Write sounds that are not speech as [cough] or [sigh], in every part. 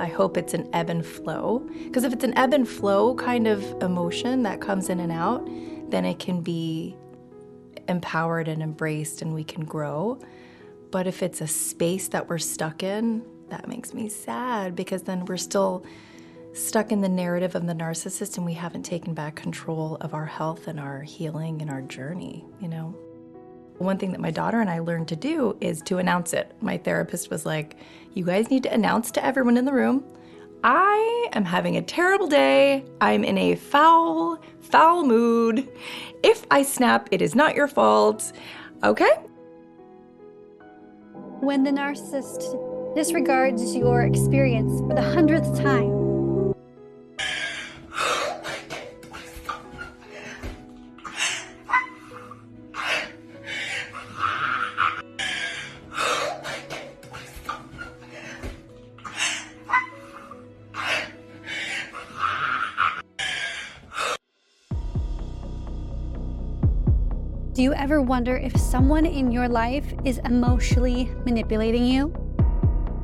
I hope it's an ebb and flow. Because if it's an ebb and flow kind of emotion that comes in and out, then it can be empowered and embraced and we can grow. But if it's a space that we're stuck in, that makes me sad because then we're still stuck in the narrative of the narcissist and we haven't taken back control of our health and our healing and our journey, you know? One thing that my daughter and I learned to do is to announce it. My therapist was like, You guys need to announce to everyone in the room, I am having a terrible day. I'm in a foul, foul mood. If I snap, it is not your fault. Okay? When the narcissist disregards your experience for the hundredth time, ever wonder if someone in your life is emotionally manipulating you?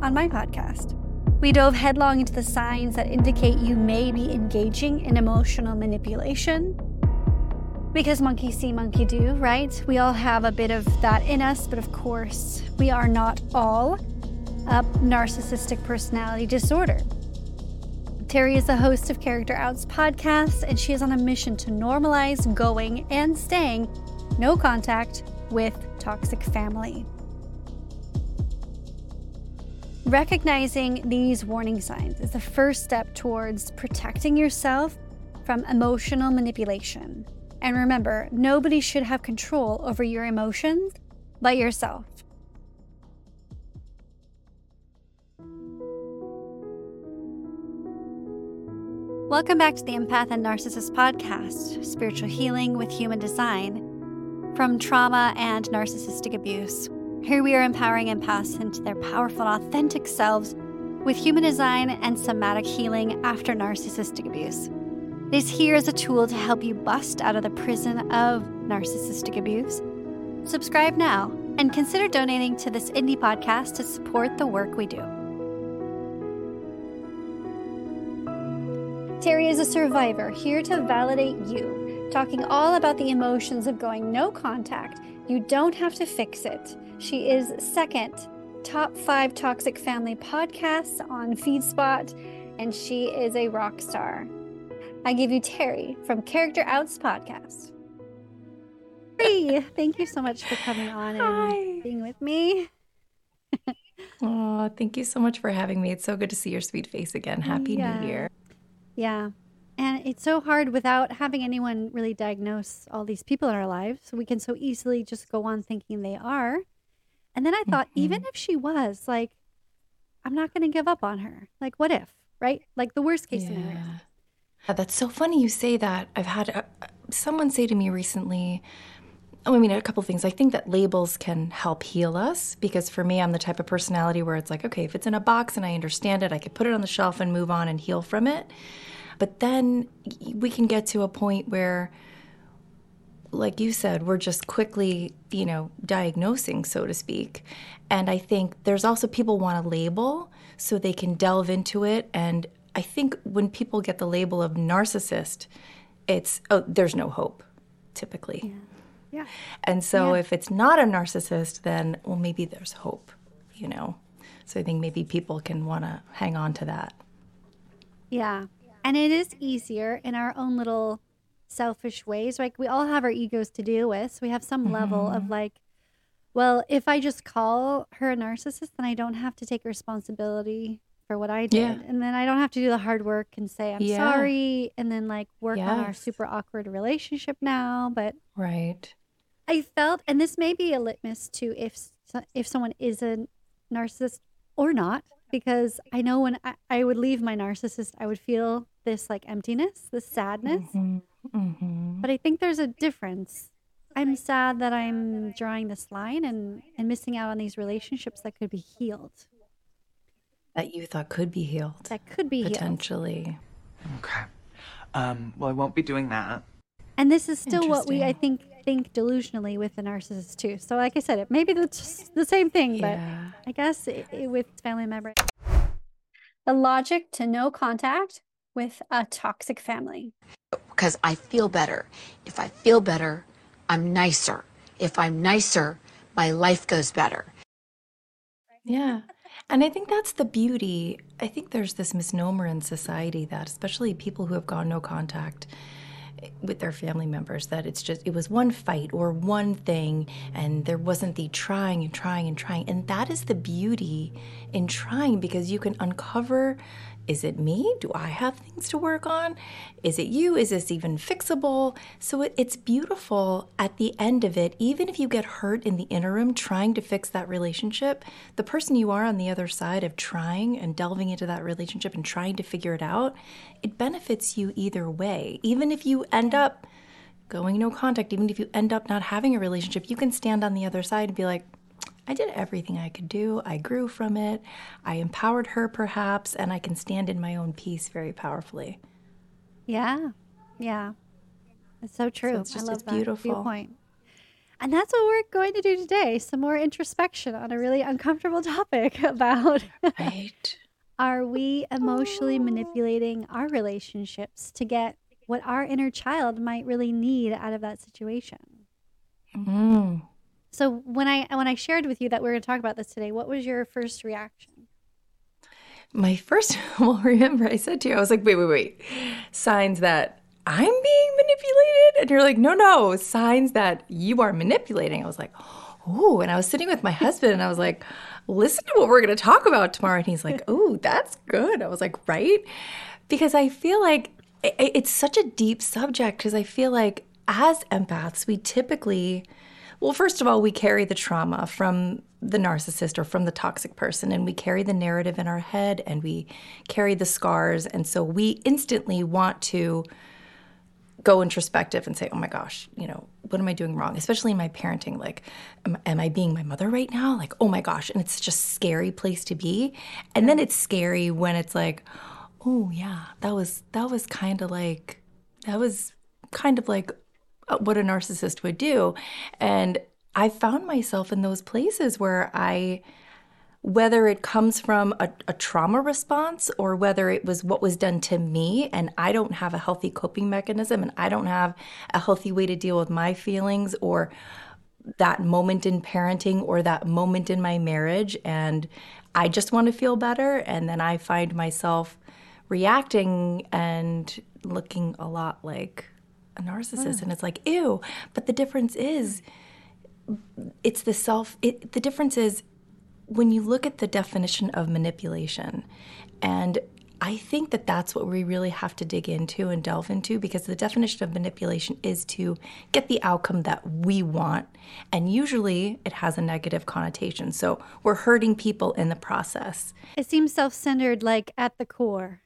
On my podcast, we dove headlong into the signs that indicate you may be engaging in emotional manipulation. Because monkey see, monkey do, right? We all have a bit of that in us, but of course, we are not all a narcissistic personality disorder. Terri is the host of Character Outs podcast, and she is on a mission to normalize going and staying no contact with toxic family. Recognizing these warning signs is the first step towards protecting yourself from emotional manipulation. And remember, nobody should have control over your emotions but yourself. Welcome back to the Empath and Narcissist Podcast, Spiritual Healing with Human Design from trauma and narcissistic abuse. Here we are empowering empaths into their powerful authentic selves with human design and somatic healing after narcissistic abuse. This here is a tool to help you bust out of the prison of narcissistic abuse. Subscribe now and consider donating to this indie podcast to support the work we do. Terri is a survivor here to validate you talking all about the emotions of going no contact. You don't have to fix it. She is second top five toxic family podcasts on FeedSpot, and she is a rock star. I give you Terri from Character Outs podcast. Hey, thank you so much for coming on and Hi. being with me. [laughs] oh, thank you so much for having me. It's so good to see your sweet face again. Happy yeah. New Year. Yeah. And it's so hard without having anyone really diagnose all these people in our lives. We can so easily just go on thinking they are. And then I thought, mm-hmm. even if she was, like, I'm not going to give up on her. Like, what if, right? Like the worst case yeah. scenario. Yeah, that's so funny you say that. I've had a, someone say to me recently, Oh, I mean, a couple things. I think that labels can help heal us because for me, I'm the type of personality where it's like, okay, if it's in a box and I understand it, I could put it on the shelf and move on and heal from it. But then we can get to a point where, like you said, we're just quickly, you know, diagnosing, so to speak. And I think there's also people want a label so they can delve into it. And I think when people get the label of narcissist, it's, oh, there's no hope, typically. Yeah. Yeah. And so yeah. if it's not a narcissist, then, well, maybe there's hope, you know? So I think maybe people can want to hang on to that. Yeah. And it is easier in our own little selfish ways. Like we all have our egos to deal with. So we have some mm-hmm. level of mm-hmm. like, well, if I just call her a narcissist, then I don't have to take responsibility for what I did. Yeah. And then I don't have to do the hard work and say, I'm yeah. sorry. And then like work yes. on our super awkward relationship now. But right. I felt, and this may be a litmus to if, if someone is a narcissist or not, because I know when I, I would leave my narcissist, I would feel this like emptiness, this sadness. Mm-hmm. Mm-hmm. But I think there's a difference. I'm sad that I'm drawing this line and, and missing out on these relationships that could be healed. That you thought could be healed. That could be potentially. Healed. Okay. Um, well, I won't be doing that. And this is still what we, I think, think delusionally with the narcissist too. So, like I said, it maybe the, the same thing, but yeah. I guess it, it, with family members. The logic to no contact with a toxic family. Because I feel better. If I feel better, I'm nicer. If I'm nicer, my life goes better. Yeah. And I think that's the beauty. I think there's this misnomer in society that, especially people who have gone no contact with their family members, that it's just, it was one fight or one thing, and there wasn't the trying and trying and trying. And that is the beauty in trying because you can uncover is it me? Do I have things to work on? Is it you? Is this even fixable? So it, it's beautiful at the end of it, even if you get hurt in the interim trying to fix that relationship, the person you are on the other side of trying and delving into that relationship and trying to figure it out, it benefits you either way. Even if you end up going no contact, even if you end up not having a relationship, you can stand on the other side and be like, I did everything I could do. I grew from it. I empowered her, perhaps, and I can stand in my own peace very powerfully. Yeah. Yeah. It's so true. So it's just I love it's that beautiful. viewpoint. And that's what we're going to do today some more introspection on a really uncomfortable [laughs] topic about Right. [laughs] are we emotionally manipulating our relationships to get what our inner child might really need out of that situation? Mm. So when I when I shared with you that we are going to talk about this today, what was your first reaction? My first, [laughs] well, remember I said to you, I was like, wait, wait, wait. Signs that I'm being manipulated? And you're like, no, no, signs that you are manipulating. I was like, oh, and I was sitting with my husband and I was like, listen to what we're going to talk about tomorrow. And he's like, [laughs] oh, that's good. I was like, right? Because I feel like it- it's such a deep subject because I feel like as empaths, we typically, well, first of all, we carry the trauma from the narcissist or from the toxic person, and we carry the narrative in our head and we carry the scars. And so we instantly want to go introspective and say, oh my gosh, you know, what am I doing wrong? Especially in my parenting. Like, am, am I being my mother right now? Like, oh my gosh. And it's such a scary place to be. And then it's scary when it's like, oh yeah, that was, that was kind of like, that was kind of like Uh, what a narcissist would do. And I found myself in those places where I, whether it comes from a, a, trauma response or whether it was what was done to me and I don't have a healthy coping mechanism and I don't have a healthy way to deal with my feelings or that moment in parenting or that moment in my marriage and I just want to feel better and then I find myself reacting and looking a lot like a narcissist mm. and it's like ew but the difference is it's the self it, the difference is when you look at the definition of manipulation and I think that that's what we really have to dig into and delve into because the definition of manipulation is to get the outcome that we want. And usually it has a negative connotation. So we're hurting people in the process. It seems self centered, like at the core.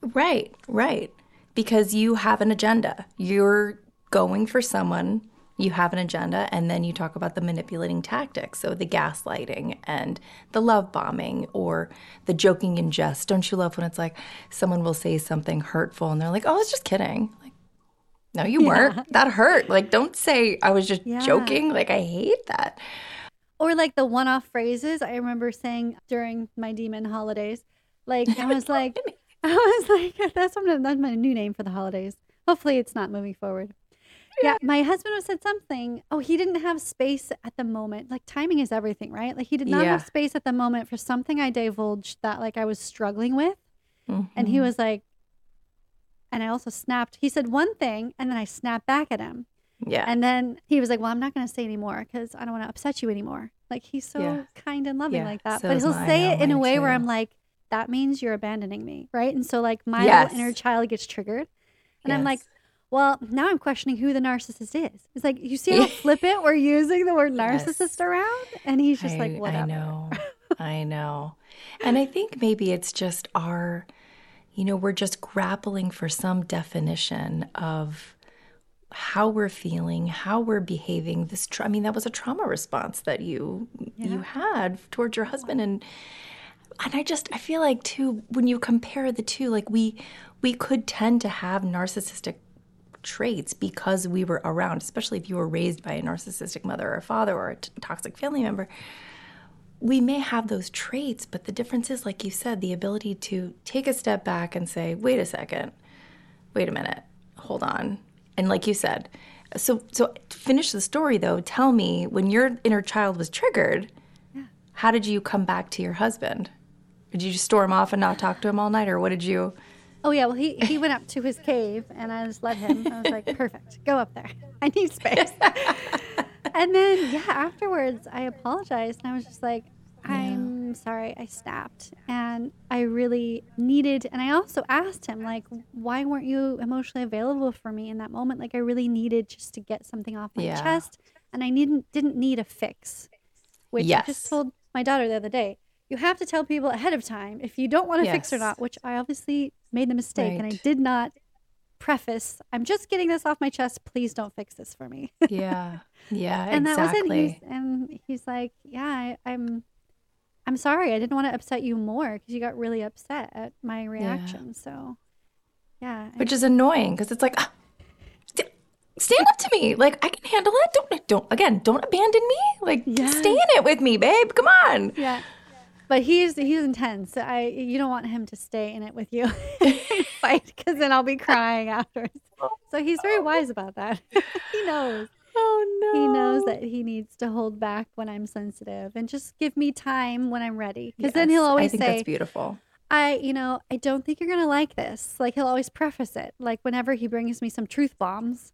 Right, right. Because you have an agenda. You're going for someone you have an agenda and then you talk about the manipulating tactics. So the gaslighting and the love bombing or the joking and jest. Don't you love when it's like someone will say something hurtful and they're like oh i was just kidding. Like no you weren't. That hurt. Like don't say i was just Yeah. joking. Like i hate that. Or like the one off phrases. I remember saying during my demon holidays. Like I was [laughs] like [laughs] I was like that's what- that's my new name for the holidays. Hopefully it's not moving forward. Yeah, my husband said something. Oh, he didn't have space at the moment. Like timing is everything, right? Like he did not have space at the moment for something I divulged that like I was struggling with. And Mm-hmm. he was like and I also snapped. He said one thing and then I snapped back at him. yeah And then he was like, "Well, I'm not going to say anymore because I don't want to upset you anymore." Like he's so Yeah. kind and loving Yeah, like that, so but he'll mine. say it in a way where I'm like, "That means you're abandoning me," right? And so like my Yes. inner child gets triggered, and I'm like, "Well, now I'm questioning who the narcissist is." It's like you see how [laughs] flippant we're using the word narcissist around, and he's just like, I, "Whatever." I know. [laughs] I know. And I think maybe it's just our, you know, we're just grappling for some definition of how we're feeling, how we're behaving. This, tra- I mean, that was a trauma response that you you had towards your husband, and and I just I feel like too when you compare the two, like we we could tend to have narcissistic traits because we were around, especially if you were raised by a narcissistic mother or father or a t- toxic family member. We may have those traits, but the difference is, like you said, the ability to take a step back and say, wait a second, wait a minute, hold on. And like you said, so so to finish the story though, tell me when your inner child was triggered, how did you come back to your husband? Did you just storm off and not talk to him all night, or what did you? Oh yeah, well he he went up to his cave and I just let him. I was like, perfect, go up there. [laughs] I need space. [laughs] and then yeah, afterwards I apologized and I was just like, I'm sorry, I snapped, and I really needed. And I also asked him like, why weren't you emotionally available for me in that moment? Like I really needed just to get something off my Yeah. chest, and I didn't didn't need a fix. Which I just told my daughter the other day. You have to tell people ahead of time if you don't want to fix or not, which I obviously made the mistake and I did not preface, I'm just getting this off my chest. Please don't fix this for me. [laughs] Yeah, yeah, and that was it. He's, and he's like, Yeah, I, I'm I'm sorry. I didn't want to upset you more because you got really upset at my reaction. So yeah. I- which is annoying because it's like ah, st- stand up to me like i can handle it don't don't again don't abandon me like stay in it with me babe come on yeah. But he's he's intense. I you don't want him to stay in it with you, [laughs] fight, because then I'll be crying afterwards. [laughs] So he's very wise about that. [laughs] he knows. oh no He knows that he needs to hold back when I'm sensitive and just give me time when I'm ready. Because then he'll always i think say, that's beautiful I, you know, I don't think you're gonna like this. Like he'll always preface it, like whenever he brings me some truth bombs,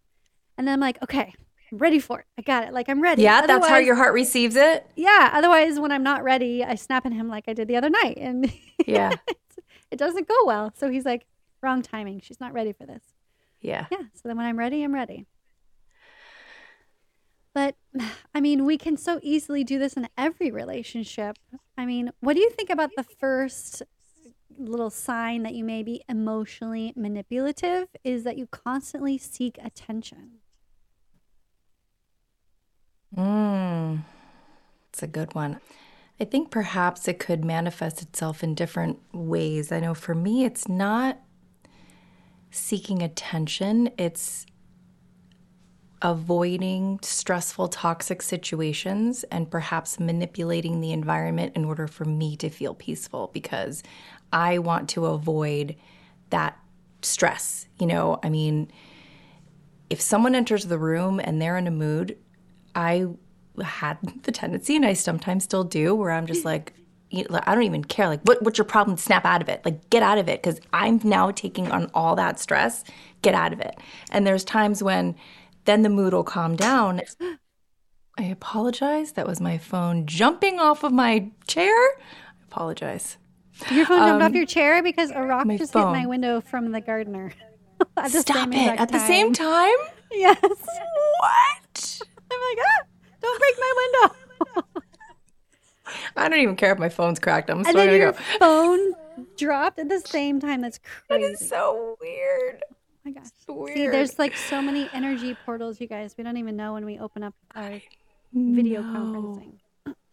and then I'm like, okay, I'm ready for it. I got it. Like I'm ready. yeah that's how your heart receives it Yeah. Otherwise, when I'm not ready, I snap at him like I did the other night, and [laughs] yeah it doesn't go well. So he's like, wrong timing. She's not ready for this. yeah Yeah. So then when I'm ready, I'm ready. But [sighs] I mean, we can so easily do this in every relationship. I mean, what do you think about the first little sign that you may be emotionally manipulative is that you constantly seek attention? Mm, it's a good one. I think perhaps it could manifest itself in different ways. I know for me it's not seeking attention. It's avoiding stressful, toxic situations and perhaps manipulating the environment in order for me to feel peaceful because I want to avoid that stress. You know, I mean, if someone enters the room and they're in a mood, I had the tendency, and I sometimes still do, where I'm just like, I don't even care. Like, what, what's your problem? Snap out of it. Like, get out of it. Because I'm now taking on all that stress. Get out of it. And there's times when then the mood will calm down. [gasps] I apologize. That was my phone jumping off of my chair. I apologize. Your phone jumped off your chair because a rock Um, just hit my window from the gardener. [laughs] at the Stop same it. At the same time. time? [laughs] Yes. What? I'm like, ah, don't break my window. [laughs] I don't even care if my phone's cracked. I'm and still then your go. phone dropped at the same time. That's [laughs] crazy. is so weird. oh my gosh. See, Weird. there's like so many energy portals, you guys. We don't even know when we open up our video conferencing.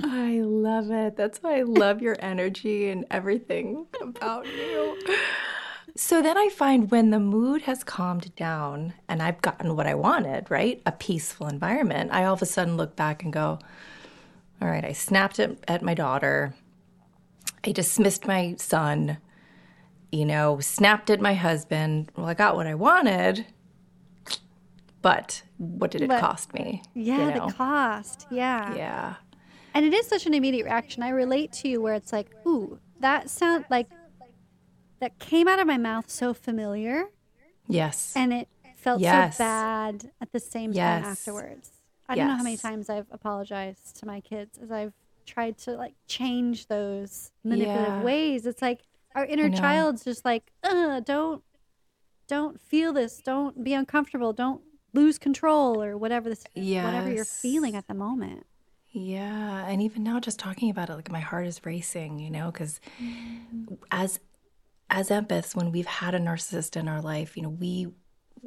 I love it. That's why I love your energy and everything about you. [laughs] So then I find when the mood has calmed down and I've gotten what I wanted, right? A peaceful environment, I all of a sudden look back and go, all right, I snapped at, at my daughter. I dismissed my son, you know, snapped at my husband. Well, I got what I wanted, but what did it But- cost me? Yeah, you know? the cost. Yeah. Yeah. And it is such an immediate reaction. I relate to you where it's like, ooh, that sound like that came out of my mouth so familiar Yes. and it felt Yes. so bad at the same time afterwards. I don't know how many times I've apologized to my kids as I've tried to like change those manipulative Yeah. ways. It's like our inner child's just like, don't don't feel this, don't be uncomfortable, don't lose control or whatever this whatever you're feeling at the moment. Yeah, and even now, just talking about it, like my heart is racing, you know, because mm-hmm. as as empaths, when we've had a narcissist in our life, you know, we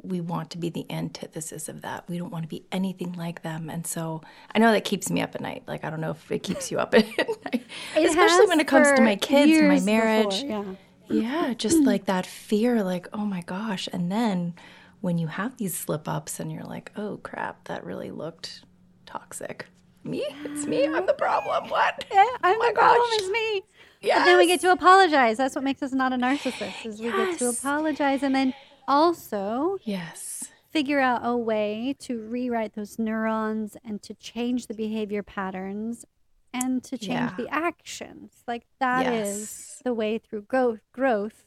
we want to be the antithesis of that. We don't want to be anything like them, and so I know that keeps me up at night. Like I don't know if it keeps you up at [laughs] night, It especially when it comes to my kids and my years before, marriage. yeah. Yeah, just [clears throat] like that fear, like, oh my gosh. And then when you have these slip ups and you're like, oh crap, that really looked toxic. me? It's me. I'm the problem. What? Yeah, I'm Oh my the problem gosh. is me. Yes. But then we get to apologize. That's what makes us not a narcissist. Is we get to apologize and then also Yes. figure out a way to rewrite those neurons and to change the behavior patterns and to change Yeah. the actions. Like that is Yes. the way through growth growth,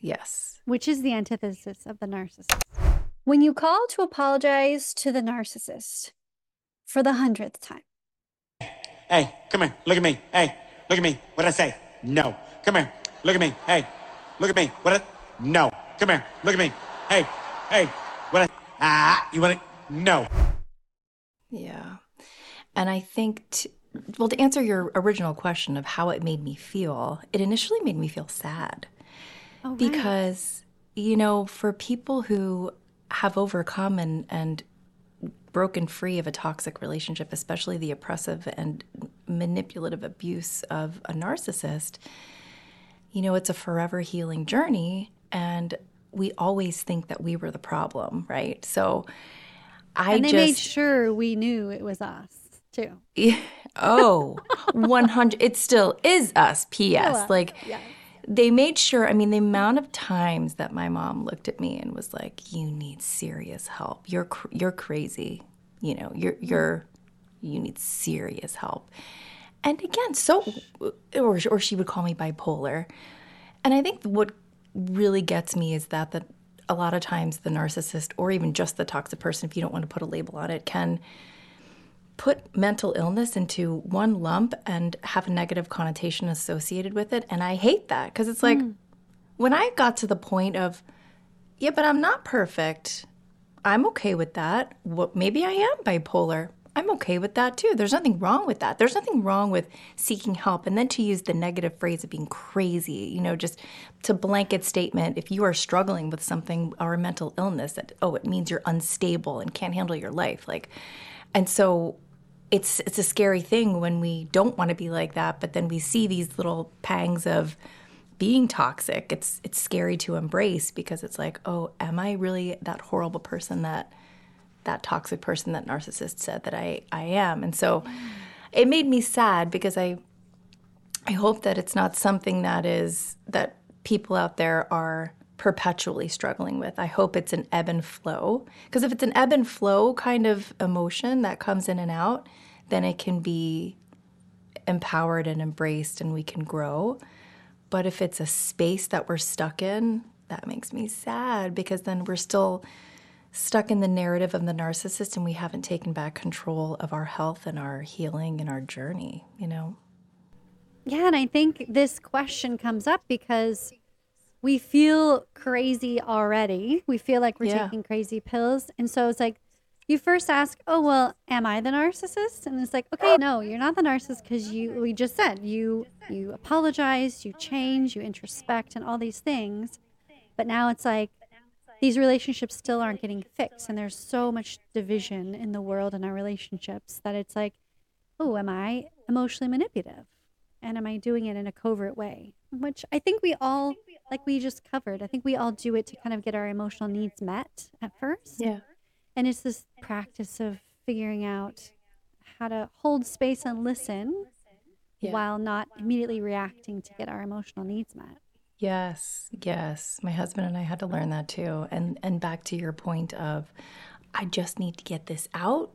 Yes. which is the antithesis of the narcissist. When you call to apologize to the narcissist for the hundredth time, Hey, come here. Look at me. Hey, look at me. What did I say? No. Come here. Look at me. Hey, look at me. What? Did I... No. Come here. Look at me. Hey, hey. What? I... Ah, you want to? No. Yeah. And I think, t- well, to answer your original question of how it made me feel, it initially made me feel sad oh, right. because, you know, for people who have overcome and, and broken free of a toxic relationship, especially the oppressive and manipulative abuse of a narcissist, you know, it's a forever healing journey. And we always think that we were the problem, right? So I and they just. made sure we knew it was us too. [laughs] Oh, 100. It still is us, P.S. Like, yes. They made sure, I mean, the amount of times that my mom looked at me and was like, you need serious help. You're, cr- you're crazy. You know, you're, you're, you need serious help. And again, so, or, or she would call me bipolar. And I think what really gets me is that the, a lot of times the narcissist or even just the toxic person, if you don't want to put a label on it, can put mental illness into one lump and have a negative connotation associated with it. And I hate that because it's like hmm. when I got to the point of, yeah, but I'm not perfect. I'm okay with that. What maybe I am bipolar. I'm okay with that too. There's nothing wrong with that. There's nothing wrong with seeking help and then to use the negative phrase of being crazy, you know, just to blanket statement if you are struggling with something or a mental illness that oh, it means you're unstable and can't handle your life. Like and so it's it's a scary thing when we don't want to be like that, but then we see these little pangs of being toxic. It's it's scary to embrace because it's like, oh, am I really that horrible person that that toxic person that narcissist said that I I am? And so it made me sad because I I hope that it's not something that is that people out there are perpetually struggling with. I hope it's an ebb and flow because if it's an ebb and flow kind of emotion that comes in and out, then it can be empowered and embraced and we can grow. But if it's a space that we're stuck in, that makes me sad because then we're still stuck in the narrative of the narcissist and we haven't taken back control of our health and our healing and our journey, you know? Yeah, and I think this question comes up because we feel crazy already. We feel like we're Yeah. taking crazy pills. And so it's like, you first ask, oh, well, am I the narcissist? And it's like, okay, no, you're not the narcissist because you, we just said, you, you apologize, you change, you introspect, and all these things. But now it's like, these relationships still aren't getting fixed. And there's so much division in the world and our relationships that it's like, oh, am I emotionally manipulative? And am I doing it in a covert way? Which I think we all, like we just covered, I think we all do it to kind of get our emotional needs met at first. Yeah. And it's this practice of figuring out how to hold space and listen Yeah. while not immediately reacting to get our emotional needs met. Yes, yes. My husband and I had to learn that too. And and back to your point of I just need to get this out.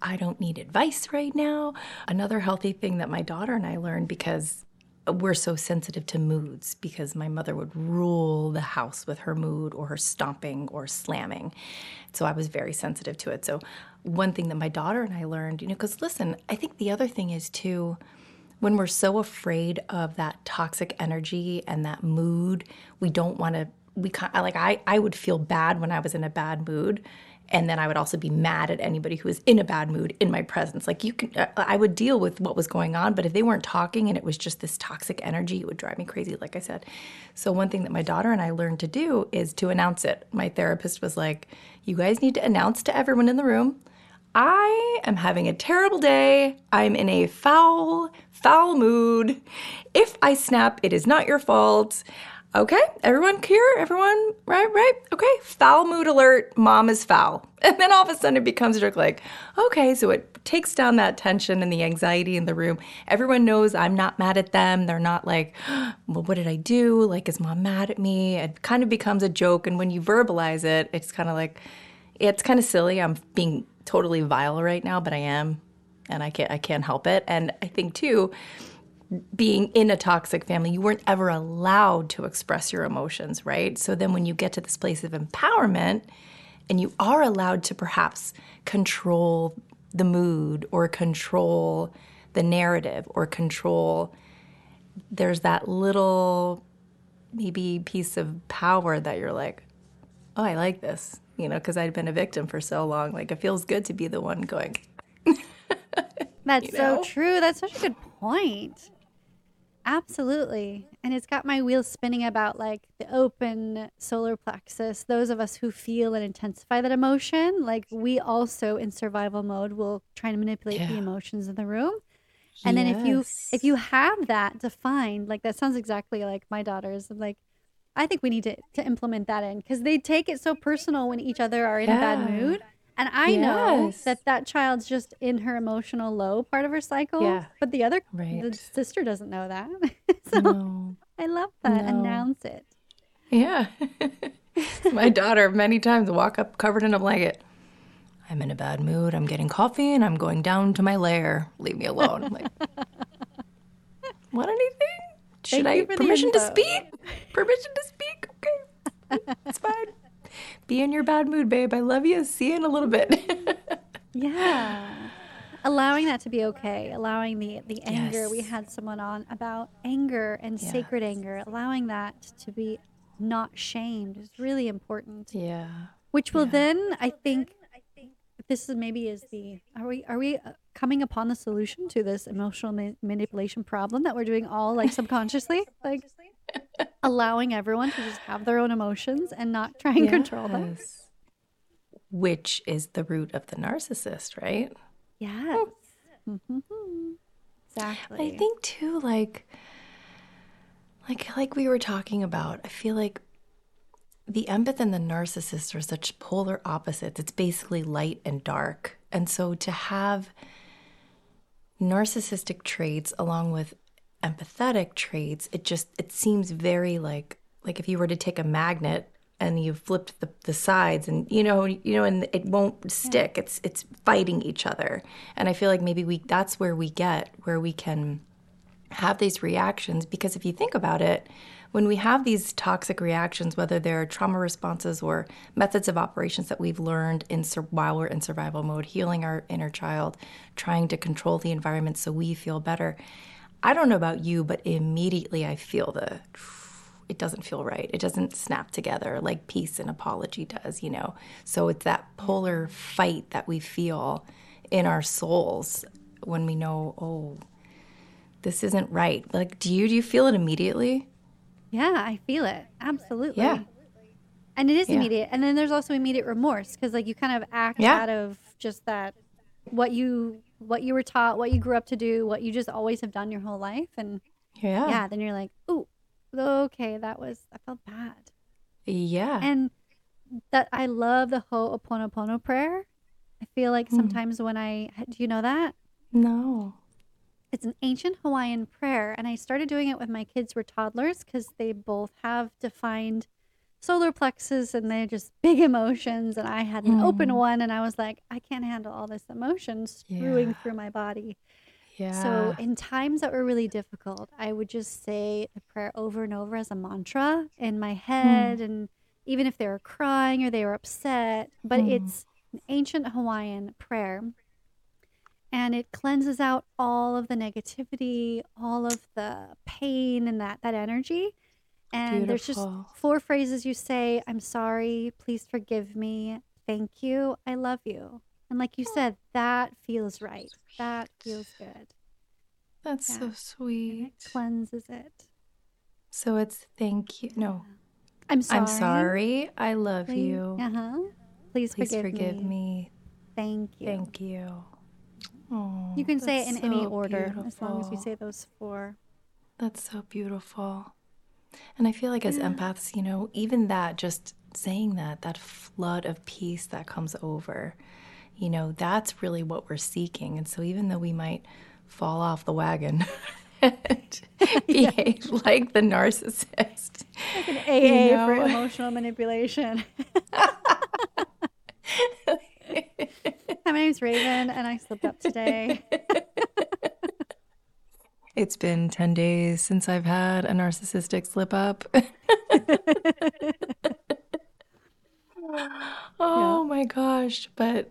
I don't need advice right now. Another healthy thing that my daughter and I learned because we're so sensitive to moods because my mother would rule the house with her mood or her stomping or slamming. So I was very sensitive to it. So one thing that my daughter and I learned, you know, cuz listen, I think the other thing is too when we're so afraid of that toxic energy and that mood, we don't want to. We like I I would feel bad when I was in a bad mood, and then I would also be mad at anybody who was in a bad mood in my presence. Like you can, uh, I would deal with what was going on, but if they weren't talking and it was just this toxic energy, it would drive me crazy. Like I said, so one thing that my daughter and I learned to do is to announce it. My therapist was like, "You guys need to announce to everyone in the room." I am having a terrible day. I'm in a foul, foul mood. If I snap, it is not your fault. Okay, everyone here? Everyone, right, right? Okay, foul mood alert, mom is foul. [laughs] And then all of a sudden it becomes a joke like, okay, so it takes down that tension and the anxiety in the room. Everyone knows I'm not mad at them. They're not like, [gasps] well, what did I do? Like, is mom mad at me? It kind of becomes a joke. And when you verbalize it, it's kind of like, it's kind of silly. I'm being totally vile right now, but I am. And I can't, I can't help it. And I think too, being in a toxic family, you weren't ever allowed to express your emotions, right? So then when you get to this place of empowerment and you are allowed to perhaps control the mood or control the narrative or control, there's that little maybe piece of power that you're like, oh, I like this, you know, because I'd been a victim for so long. Like it feels good to be the one going, [laughs] That's You know? so true. That's such a good point. Absolutely. And it's got my wheels spinning about like the open solar plexus. Those of us who feel and intensify that emotion, like we also in survival mode will try to manipulate the emotions in the room. And then if you if you have that defined, like that sounds exactly like my daughters. Like I think we need to, to implement that in because they take it so personal when each other are in a bad Yeah. mood. And I know that that child's just in her emotional low part of her cycle. Yeah. But the other, the sister doesn't know that. [laughs] so No. I love that. No. Announce it. Yeah. [laughs] My daughter many times walk up covered in a blanket. I'm in a bad mood. I'm getting coffee and I'm going down to my lair. Leave me alone. I'm like, [laughs] want anything? Should Thank I permission to speak? Permission to speak? Okay. It's fine. Be in your bad mood, babe. I love you. See you in a little bit. [laughs] Yeah. Allowing that to be okay. Allowing the the anger. We had someone on about anger and sacred anger. Allowing that to be not shamed is really important. yeah. Which will then, I think, this is maybe is the are we are we uh, coming upon the solution to this emotional ma- manipulation problem that we're doing all like subconsciously, like allowing everyone to just have their own emotions and not try and control them. Which is the root of the narcissist, right? Yes. Mhm. Exactly. I think too, like, like, like we were talking about. I feel like the empath and the narcissist are such polar opposites. It's basically light and dark, and so to have narcissistic traits along with empathetic traits, it just it seems very like like if you were to take a magnet and you flipped the, the sides and you know you know and it won't stick it's it's fighting each other. And i feel like maybe we that's where we get where we can have these reactions because if you think about it when we have these toxic reactions whether they're trauma responses or methods of operations that we've learned in sur- while we're in survival mode healing our inner child trying to control the environment so we feel better i don't know about you but immediately i feel the it doesn't feel right. It doesn't snap together like peace and apology does, you know? So it's that polar fight that we feel in our souls when we know, oh, this isn't right. Like, do you do you feel it immediately? Yeah, I feel it. Absolutely. Yeah. And it is Yeah. immediate. And then there's also immediate remorse because like you kind of act Yeah. out of just that what you what you were taught, what you grew up to do, what you just always have done your whole life and Yeah. yeah, then you're like, oh, okay, that was I felt bad." Yeah. And that I love the Ho'oponopono prayer. I feel like hmm. sometimes when I do you know that? no. It's an ancient Hawaiian prayer, and I started doing it with my kids were toddlers because they both have defined solar plexus and they're just big emotions. And I had an open mm. one, and I was like, I can't handle all this emotion spewing Yeah. through my body. Yeah. So, in times that were really difficult, I would just say the prayer over and over as a mantra in my mm. head. And even if they were crying or they were upset, but mm. it's an ancient Hawaiian prayer. And it cleanses out all of the negativity, all of the pain and that, that energy. And there's just four phrases you say I'm sorry, please forgive me, thank you, I love you. And like you said, that feels right. That feels good. That's yeah. so sweet. it cleanses it. So it's thank you. No. I'm sorry. I'm sorry. I love Please, you. Uh-huh. Please, Please forgive, forgive me. me. Thank you. Thank you. Oh, you can say it in any so order as long as you say those four. That's so beautiful. And I feel like as empaths, you know, even that, just saying that, that flood of peace that comes over, you know, that's really what we're seeking. And so even though we might fall off the wagon [laughs] and [laughs] behave like the narcissist, AA for know? [laughs] emotional manipulation. Hi, my name's Raven, and I slipped up today. It's been 10 days since I've had a narcissistic slip up. [laughs] [laughs] oh my gosh. But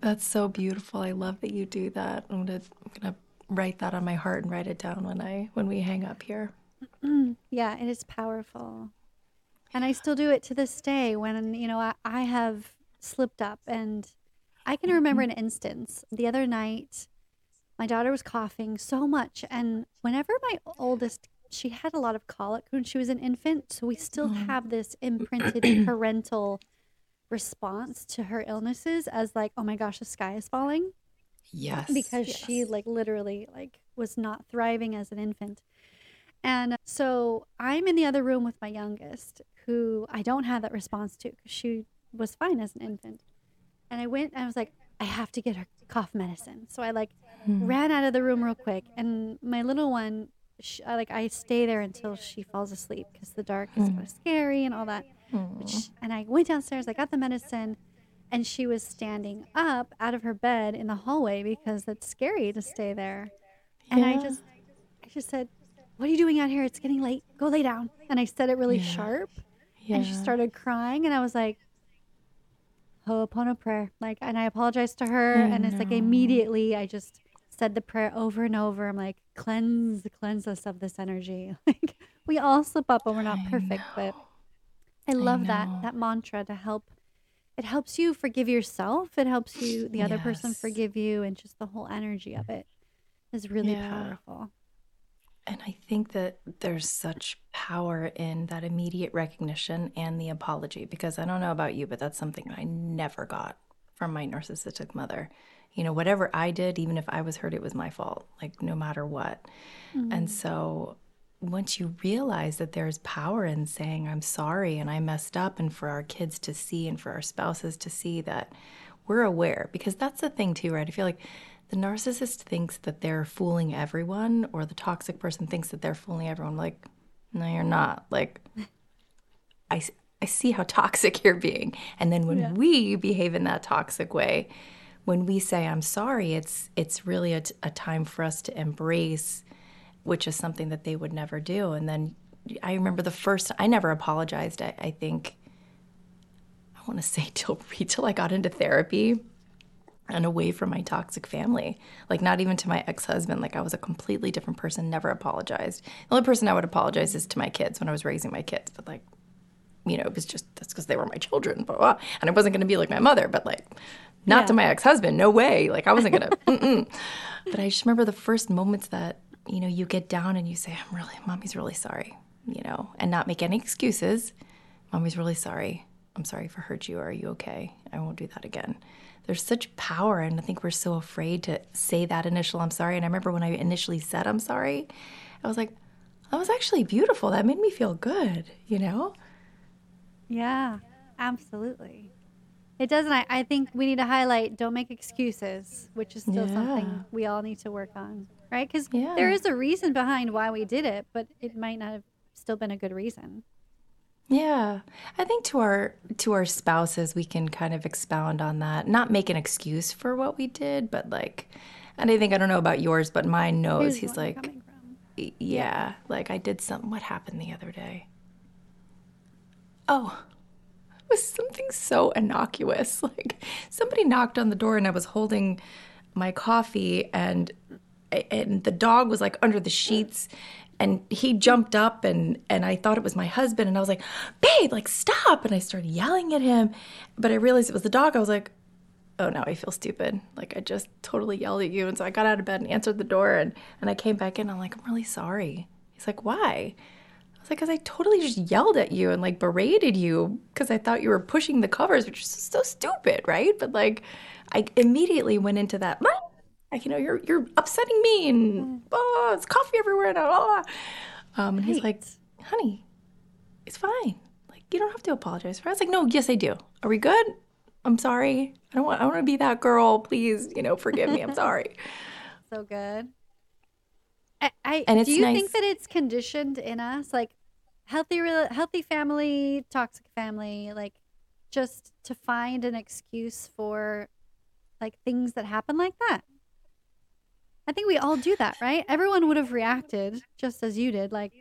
that's so beautiful. I love that you do that. I'm gonna I'm gonna write that on my heart and write it down when I when we hang up here. Yeah, it is powerful. And I still do it to this day when, you know, I, I have slipped up. And I can remember mm-hmm. an instance the other night, my daughter was coughing so much. And whenever my oldest, she had a lot of colic when she was an infant. So we still oh. have this [clears throat] imprinted parental response to her illnesses as, like, oh my gosh, the sky is falling Yes. because she like literally like was not thriving as an infant. And so I'm in the other room with my youngest, who I don't have that response to because she was fine as an infant. And I went and I was like, I have to get her cough medicine. So I like ran out of the room real quick. And my little one, sh I, like I stay there until she falls asleep because the dark is kind of scary and all that. Sh- and I went downstairs. I got the medicine and she was standing up out of her bed in the hallway because it's scary to stay there. And I just I just said, "What are you doing out here? It's getting late. Go lay down." And I said it really Yeah. sharp, yeah. and she started crying and I was like, "Ho'opono prayer." Like and I apologized to her and it's like immediately I just said the prayer over and over. I'm like, "Cleanse cleanse us of this energy." [laughs] Like we all slip up and we're not perfect, but I love that that mantra to help it helps you forgive yourself it helps you [sighs] the other person forgive you and just the whole energy of it is really Yeah. powerful And I think that there's such power in that immediate recognition and the apology because I don't know about you, but that's something I never got from my narcissistic mother. You know, whatever I did, even if I was hurt, it was my fault, like no matter what. And mm. so once you realize that there's power in saying, I'm sorry and I messed up, and for our kids to see and for our spouses to see that we're aware, because that's the thing too, right? I feel like the narcissist thinks that they're fooling everyone, or the toxic person thinks that they're fooling everyone. Like, no, you're not. Like, [laughs] I, I see how toxic [laughs] you're being. And then when we behave in that toxic way, when we say I'm sorry, it's it's really a time for us to embrace, which is something that they would never do. And then I remember the first I never apologized. I, I think I want to say [laughs] till till I got into therapy and away from my toxic family. Like not even to my ex-husband. Like I was a completely different person, never apologized. The only person I would apologize is to my kids when I was raising my kids. But like, you know, it was just that's because they were my children, blah, blah. and I wasn't gonna be like my mother, but like not to my ex-husband, no way. Like I wasn't gonna. [laughs] But I just remember the first moments that, you know, you get down and you say, I'm really mommy's really sorry, you know, and not make any excuses. Mommy's really sorry. I'm sorry if I hurt you. Are you okay? I won't do that again. There's such power, and I think we're so afraid to say that initial I'm sorry. And I remember when I initially said I'm sorry, I was like, that was actually beautiful. That made me feel good, you know? yeah absolutely it doesn't I, I think we need to highlight don't make excuses which is still Yeah. something we all need to work on right because Yeah. there is a reason behind why we did it but it might not have still been a good reason Yeah. I think to our to our spouses we can kind of expound on that. Not make an excuse for what we did, but like and I think I don't know about yours, but mine knows. Here's He's like coming from. Y- Yeah, like I did something. What happened the other day? Oh, [laughs] was something so innocuous. [laughs] Like somebody knocked on the door and I was holding my coffee and and the dog was like under the sheets and he jumped up and and I thought it was my husband and I was like, "Babe, like stop." And I started yelling at him, but I realized it was the dog. I was like, oh now I feel stupid. Like I just totally yelled at you. And so I got out of bed and answered the door and, and I came back in. I'm like, I'm really sorry. He's like, why? I was like, because I totally just yelled at you and like berated you because I thought you were pushing the covers, which is so stupid, right? But like I immediately went into that, like, you know, you're you're upsetting me and oh, it's coffee everywhere and blah. Um, and he's like, honey, it's fine. Like, you don't have to apologize for it. I was like, no, yes, I do. Are we good? I'm sorry. I don't want, I want to be that girl. Please, you know, forgive me. I'm [laughs] sorry. So good. I, I And do it's you nice- think that it's conditioned in us, like healthy, healthy family, toxic family, like just to find an excuse for like things that happen like that? I think we all do that, right? Everyone would have reacted just as you did, like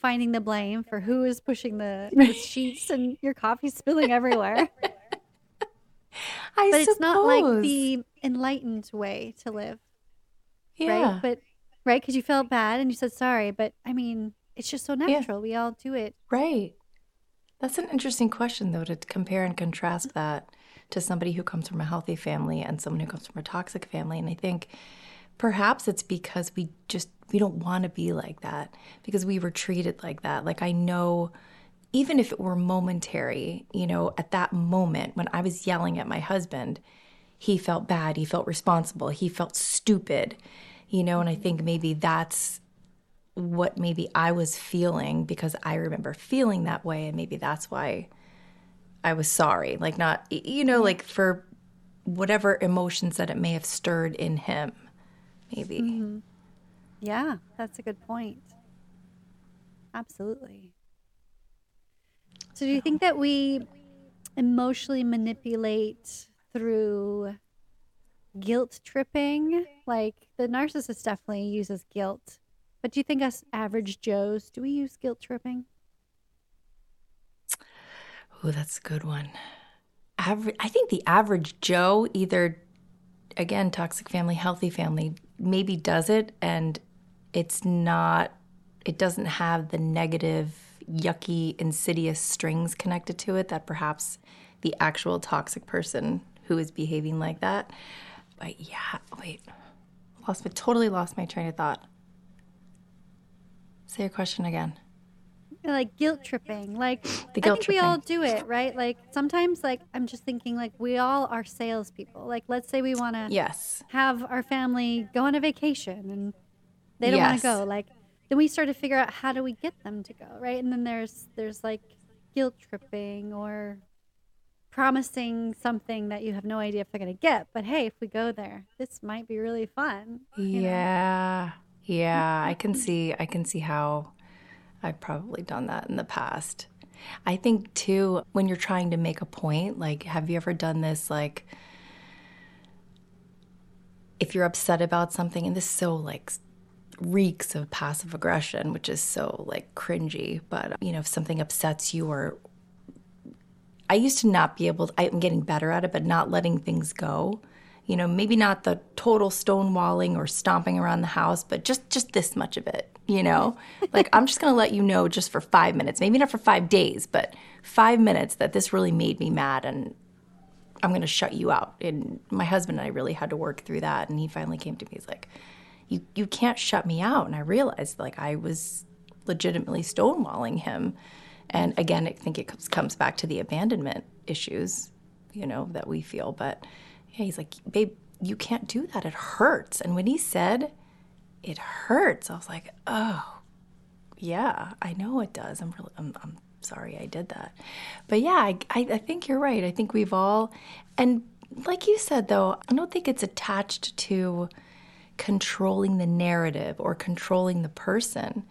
finding the blame for who is pushing the, the sheets and your coffee spilling everywhere. [laughs] I But it's not like the enlightened way to live. yeah. right? But right, because you felt bad and you said sorry. But I mean, it's just so natural. We all do it. Right. That's an interesting question, though, to compare and contrast that to somebody who comes from a healthy family and someone who comes from a toxic family. And I think perhaps it's because we just we don't want to be like that because we were treated like that. Like I know even if it were momentary, you know, at that moment when I was yelling at my husband, he felt bad, he felt responsible, he felt stupid, you know, and I think maybe that's what maybe I was feeling because I remember feeling that way, and maybe that's why I was sorry. Like, not, you know, mm-hmm. like for whatever emotions that it may have stirred in him, maybe. Mm-hmm. Yeah, that's a good point. Absolutely. So, do you think that we emotionally manipulate through guilt tripping? Like the narcissist definitely uses guilt. But do you think us average Joes, do we use guilt tripping? Oh, that's a good one. Aver- I think the average Joe, either again, toxic family, healthy family, maybe does it and it's not, it doesn't have the negative, yucky, insidious strings connected to it that perhaps the actual toxic person who is behaving like that. But yeah, wait, lost, my totally lost my train of thought. Say your question again. like guilt tripping like The i guilt think we all do it right like sometimes like i'm just thinking like we all are salespeople like let's say we want to Yes. have our family go on a vacation and they don't wanna go like then we start to figure out how do we get them to go right and then there's there's like guilt tripping or promising something that you have no idea if they're going to get but hey if we go there this might be really fun Yeah. know? Yeah. I can see I can see how I've probably done that in the past. I think too when you're trying to make a point, like have you ever done this like if you're upset about something and this so like reeks of passive aggression, which is so like cringy, but you know, if something upsets you or I used to not be able to, I'm getting better at it, but not letting things go. You know, maybe not the total stonewalling or stomping around the house, but just just this much of it, you know? [laughs] like I'm just going to let you know just for 5 minutes, maybe not for 5 days, but 5 minutes that this really made me mad and I'm going to shut you out. And my husband and I really had to work through that and he finally came to me he's like, "You you can't shut me out." And I realized like I was legitimately stonewalling him. And again, I think it comes, comes back to the abandonment issues, you know, that we feel. But yeah, he's like, babe, you can't do that. It hurts. And when he said, it hurts, I was like, oh, yeah, I know it does. I'm really, I'm, I'm sorry I did that. But yeah, I, I, I think you're right. I think we've all, and like you said, though, I don't think it's attached to controlling the narrative or controlling the person,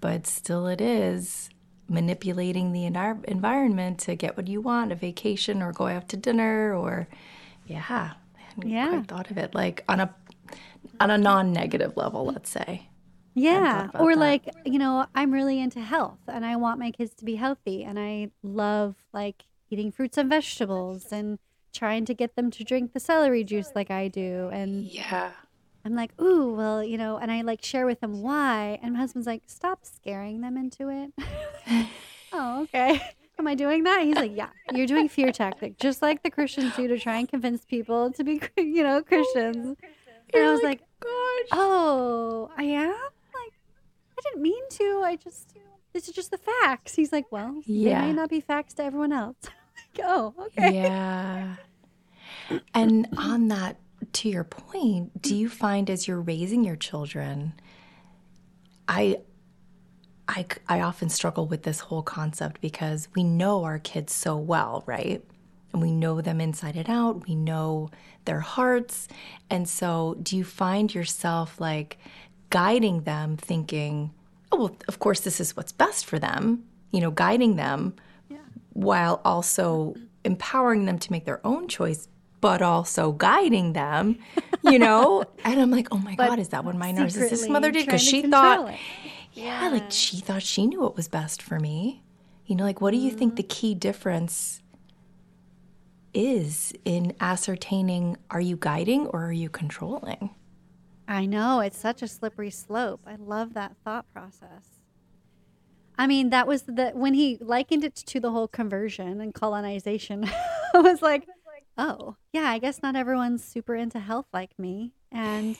but still it is manipulating the envir- environment to get what you want a vacation or go out to dinner or yeah I hadn't Yeah. quite thought of it like on a on a non-negative level let's say Yeah. Or that. like, you know, I'm really into health and I want my kids to be healthy and I love like eating fruits and vegetables and trying to get them to drink the celery juice like I do. And yeah I'm like, ooh, well, you know, and I like share with them why. And my husband's like, stop scaring them into it. [laughs] [laughs] oh, okay. Am I doing that? He's like, yeah, you're doing fear tactic, just like the Christians do to try and convince people to be, [laughs] you know, Christians. And I was like, gosh oh, I am? Like, I didn't mean to. I just, this is just the facts. He's like, well, yeah. they may not be facts to everyone else. [laughs] like, oh, okay. Yeah. And on that, to your point, do mm. you find as you're raising your children, I I, I often struggle with this whole concept because we know our kids so well, right? And we know them inside and out. We know their hearts. And so, do you find yourself like guiding them, thinking, oh, well, of course, this is what's best for them, you know, guiding them while also empowering them to make their own choice, but also guiding them, you know? [laughs] and I'm like, oh my God, is that what my narcissist mother did? Because she thought, it. Yeah, like she thought she knew what was best for me. You know, like what do you think the mm-hmm. key difference is in ascertaining are you guiding or are you controlling? I know it's such a slippery slope. I love that thought process. I mean, that was the when he likened it to the whole conversion and colonization. [laughs] I was like, oh, yeah, I guess not everyone's super into health like me, and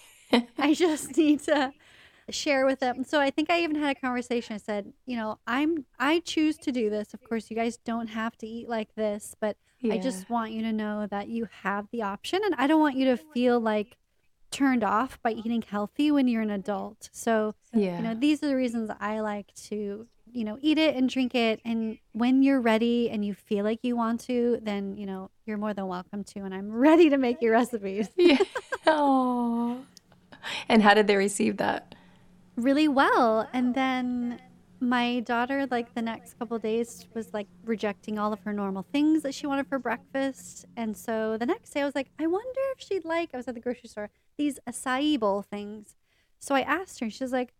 I just need to share with them. So I think I even had a conversation. I said, you know, I'm I choose to do this. Of course, you guys don't have to eat like this, but I just want you to know that you have the option, and I don't want you to feel like turned off by eating healthy when you're an adult. So, Yeah. you know, these are the reasons I like to, you know, eat it and drink it. And when you're ready and you feel like you want to, then, you know, you're more than welcome to. And I'm [laughs] ready to make your recipes Yeah. [laughs] Oh. And how did they receive that? Really well. And then my daughter, like the next couple of days, was like rejecting all of her normal things that she wanted for breakfast. And so the next day, I was like, I wonder if she'd like, I was at the grocery store, these acai bowl things. So I asked her, and she was like,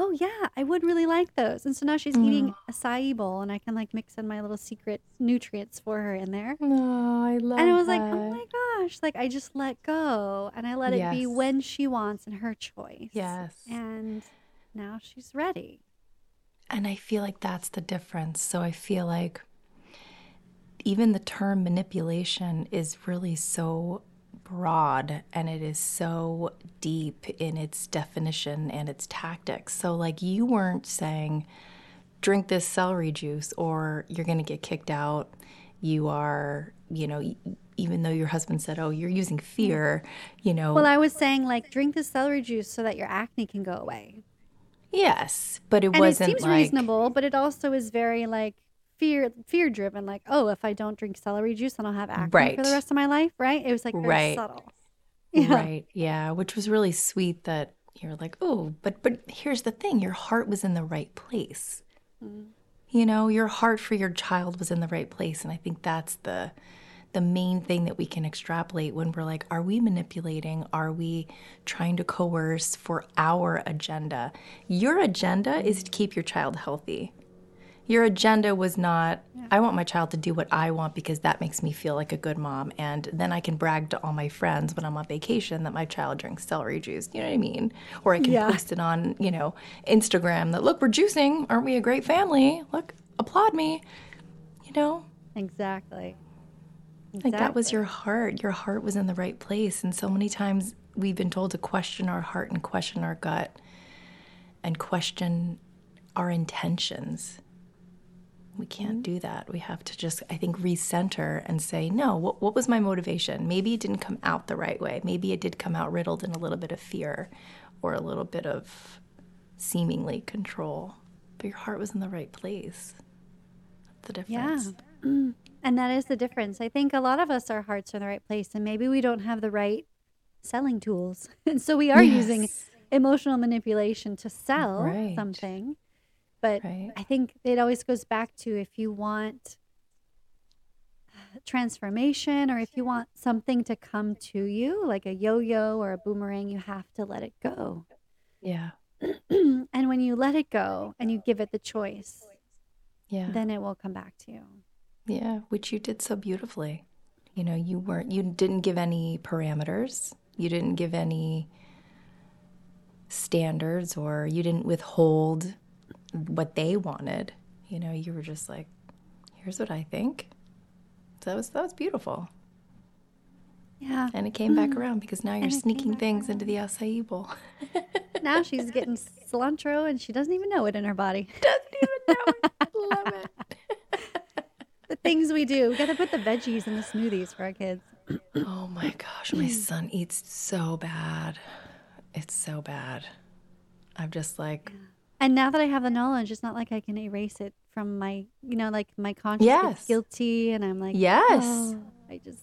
Oh, yeah, I would really like those. And so now she's eating acai bowl, and I can like mix in my little secret nutrients for her in there. No, I love And I was like, oh my gosh, like I just let go and I let it be when she wants and her choice. Yes. And now she's ready. And I feel like that's the difference. So I feel like even the term manipulation is really so broad and it is so deep in its definition and its tactics. So, like, you weren't saying, drink this celery juice or you're going to get kicked out. You are, you know, even though your husband said, oh, you're using mm-hmm. fear, you know. Well, I was saying like drink the celery juice so that your acne can go away. yes, but it And wasn't It seems like. reasonable, but it also is very like fear fear driven like, oh, if I don't drink celery juice, then I'll have acne for the rest of my life, right? It was like very Right. subtle. [laughs] Yeah. Right. Yeah, which was really sweet that you're like, "Oh, but but here's the thing, your heart was in the right place." Mm-hmm. You know, your heart for your child was in the right place, and I think that's the the main thing that we can extrapolate when we're like, are we manipulating? Are we trying to coerce for our agenda? Your agenda is to keep your child healthy. Your agenda was not, I want my child to do what I want because that makes me feel like a good mom. And then I can brag to all my friends when I'm on vacation that my child drinks celery juice. You know what I mean? Or I can Yeah. post it on, you know, Instagram that, look, we're juicing. Aren't we a great family? Look, applaud me. You know? Exactly. Like that was your heart. Your heart was in the right place. And so many times we've been told to question our heart and question our gut and question our intentions. We can't mm-hmm. do that. We have to just, I think, recenter and say, no, what, what was my motivation? Maybe it didn't come out the right way. Maybe it did come out riddled in a little bit of fear or a little bit of seemingly control. But your heart was in the right place. That's the Yeah. Difference. And that is the difference. I think a lot of us, our hearts are in the right place, and maybe we don't have the right selling tools. [laughs] And so we are using emotional manipulation to sell Right. something. But Right. I think it always goes back to if you want transformation or if you want something to come to you, like a yo yo or a boomerang, you have to let it go. Yeah. [clears throat] and when you let it go and you give it the choice, Yeah. then it will come back to you. Yeah, which you did so beautifully. You know, you weren't you didn't give any parameters. You didn't give any standards or you didn't withhold what they wanted. You know, you were just like, here's what I think. So that was that was beautiful. Yeah. And it came back mm-hmm. around because now you're sneaking things into the acai bowl. [laughs] now she's getting cilantro and she doesn't even know it in her body. [laughs] Doesn't even know it. [laughs] Love it. Things we do. We got to put the veggies in the smoothies for our kids. Oh my gosh, my son eats so bad. It's so bad. I'm just like, And now that I have the knowledge, it's not like I can erase it from my, you know, like my conscience Yes. guilty, and I'm like, Yes. "Oh, I just